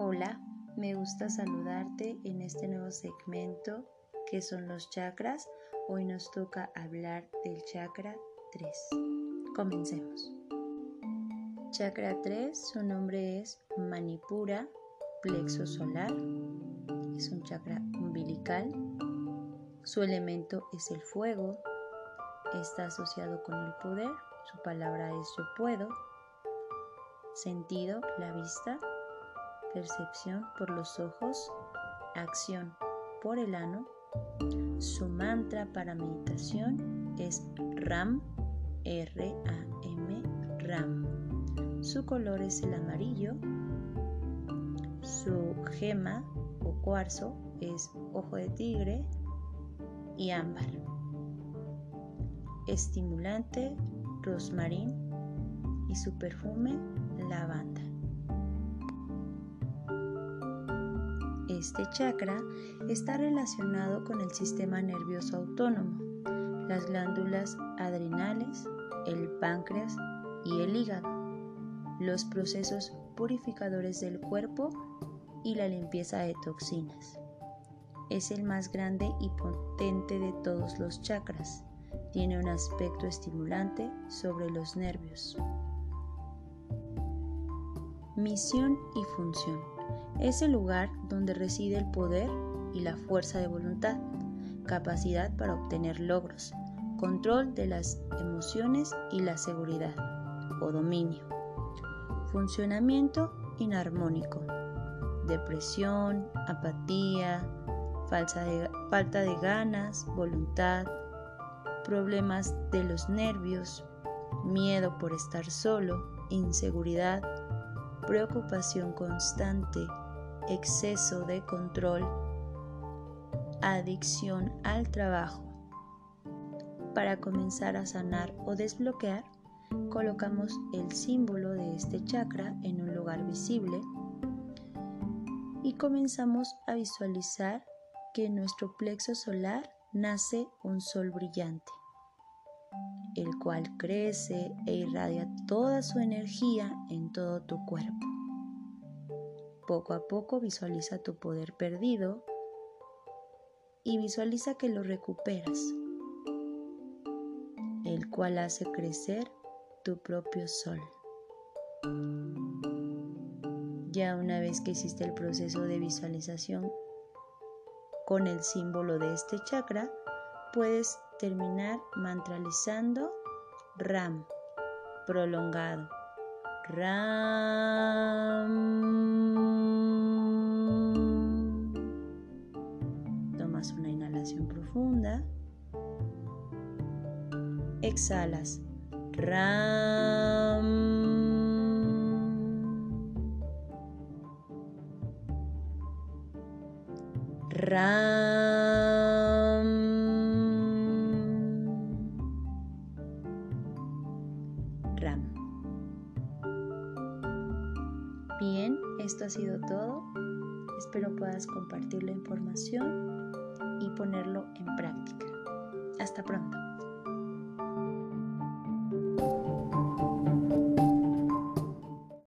Hola, me gusta saludarte en este nuevo segmento que son los chakras. Hoy nos toca hablar del chakra 3. Comencemos. Chakra 3, su nombre es Manipura, plexo solar. Es un chakra umbilical. Su elemento es el fuego. Está asociado con el poder. Su palabra es yo puedo. Sentido, la vista percepción por los ojos, acción por el ano. Su mantra para meditación es RAM, R-A-M, RAM. Su color es el amarillo. Su gema o cuarzo es ojo de tigre y ámbar. Estimulante, rosmarín y su perfume, lavanda. Este chakra está relacionado con el sistema nervioso autónomo, las glándulas adrenales, el páncreas y el hígado, los procesos purificadores del cuerpo y la limpieza de toxinas. Es el más grande y potente de todos los chakras. Tiene un aspecto estimulante sobre los nervios. Misión y función. Es el lugar donde reside el poder y la fuerza de voluntad, capacidad para obtener logros, control de las emociones y la seguridad o dominio. Funcionamiento inarmónico, depresión, apatía, falta de ganas, voluntad, problemas de los nervios, miedo por estar solo, inseguridad, preocupación constante, exceso de control, adicción al trabajo. Para comenzar a sanar o desbloquear, colocamos el símbolo de este chakra en un lugar visible y comenzamos a visualizar que en nuestro plexo solar nace un sol brillante, el cual crece e irradia toda su energía en todo tu cuerpo. Poco a poco visualiza tu poder perdido y visualiza que lo recuperas, el cual hace crecer tu propio sol. Ya una vez que hiciste el proceso de visualización con el símbolo de este chakra, puedes terminar mantralizando RAM prolongado. RAM una inhalación profunda. Exhalas. Ram. Ram. Ram. Bien, esto ha sido todo. Espero puedas compartir la información y ponerlo en práctica. Hasta pronto.